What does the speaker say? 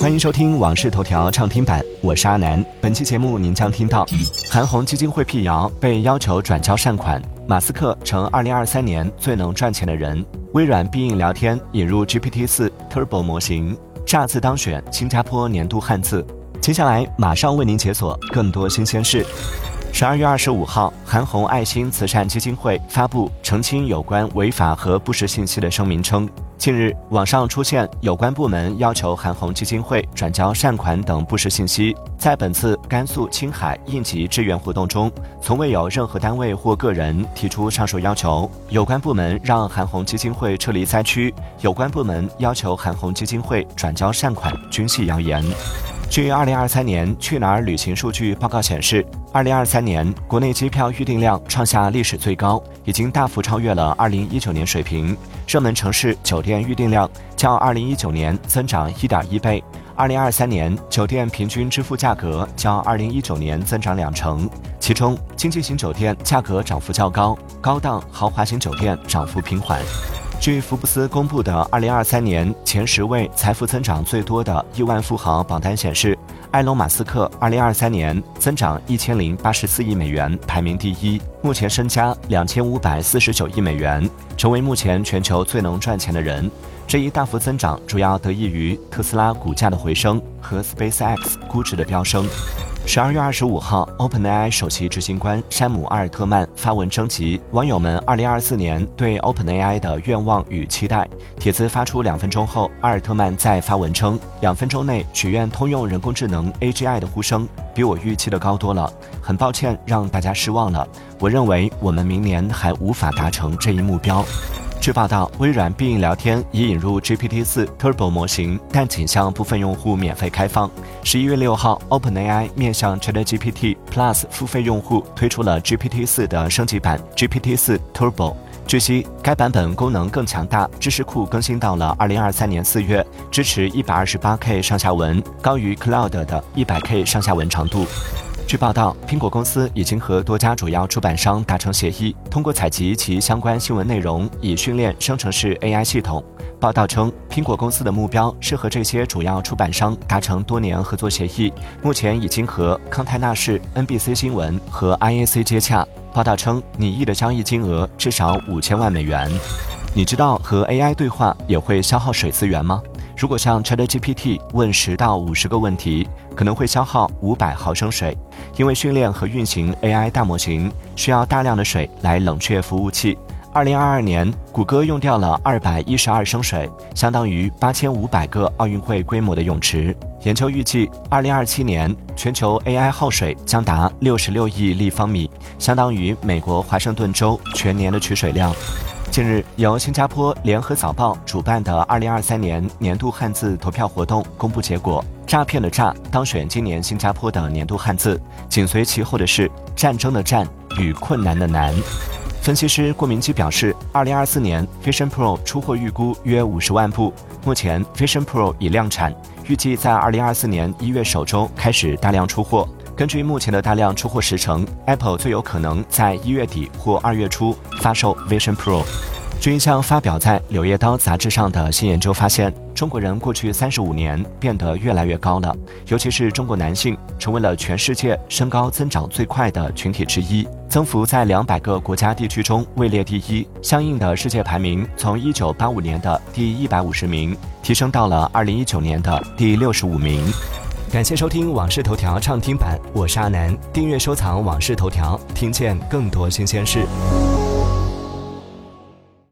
欢迎收听《往事头条》畅听版，我是阿南。本期节目您将听到：韩红基金会辟谣被要求转交善款；马斯克成2023年最能赚钱的人；微软必应聊天引入 GPT-4 Turbo 模型；乍字当选新加坡年度汉字。接下来马上为您解锁更多新鲜事。十二月二十五号，韩红爱心慈善基金会发布澄清有关违法和不实信息的声明称，近日网上出现有关部门要求韩红基金会转交善款等不实信息。在本次甘肃青海应急支援活动中，从未有任何单位或个人提出上述要求。有关部门让韩红基金会撤离灾区，有关部门要求韩红基金会转交善款，均系谣言。据二零二三年去哪儿旅行数据报告显示，二零二三年国内机票预订量创下历史最高，已经大幅超越了二零一九年水平。热门城市酒店预订量较二零一九年增长一点一倍。二零二三年酒店平均支付价格较二零一九年增长两成，其中经济型酒店价格涨幅较高，高档豪华型酒店涨幅平缓。据福布斯公布的2023年前十位财富增长最多的亿万富豪榜单显示，埃隆·马斯克2023年增长1084亿美元，排名第一，目前身家2549亿美元，成为目前全球最能赚钱的人。这一大幅增长主要得益于特斯拉股价的回升和 SpaceX 估值的飙升。十二月二十五号，OpenAI 首席执行官山姆·阿尔特曼发文征集网友们二零二四年对 OpenAI 的愿望与期待。帖子发出两分钟后，阿尔特曼再发文称，两分钟内许愿通用人工智能 AGI 的呼声比我预期的高多了。很抱歉让大家失望了，我认为我们明年还无法达成这一目标。据报道，微软必应聊天已引入 GPT-4 Turbo 模型，但仅向部分用户免费开放。十一月六号，OpenAI 面向 ChatGPT Plus 付费用户推出了 GPT-4 的升级版 GPT-4 Turbo。据悉，该版本功能更强大，知识库更新到了二零二三年四月，支持一百二十八 K 上下文，高于 Cloud 的一百 K 上下文长度。据报道，苹果公司已经和多家主要出版商达成协议，通过采集其相关新闻内容，以训练生成式 AI 系统。报道称，苹果公司的目标是和这些主要出版商达成多年合作协议，目前已经和康泰纳仕、NBC 新闻和 IAC 接洽。报道称，拟议的交易金额至少五千万美元。你知道和 AI 对话也会消耗水资源吗？如果向 ChatGPT 问十到五十个问题，可能会消耗五百毫升水，因为训练和运行 AI 大模型需要大量的水来冷却服务器。二零二二年，谷歌用掉了二百一十二升水，相当于八千五百个奥运会规模的泳池。研究预计，二零二七年全球 AI 耗水将达六十六亿立方米，相当于美国华盛顿州全年的取水量。近日，由新加坡联合早报主办的2023年年度汉字投票活动公布结果，“诈骗”的“诈”当选今年新加坡的年度汉字，紧随其后的是“战争”的“战”与“困难”的“难”。分析师郭明基表示，2024年 Vision Pro 出货预估约五十万部，目前 Vision Pro 已量产，预计在2024年一月首周开始大量出货。根据目前的大量出货时程，Apple 最有可能在一月底或二月初发售 Vision Pro。据一项发表在《柳叶刀》杂志上的新研究发现，中国人过去三十五年变得越来越高了，尤其是中国男性成为了全世界身高增长最快的群体之一，增幅在两百个国家地区中位列第一。相应的世界排名从一九八五年的第一百五十名提升到了二零一九年的第六十五名。感谢收听《往事头条》畅听版，我是阿南。订阅收藏《往事头条》，听见更多新鲜事。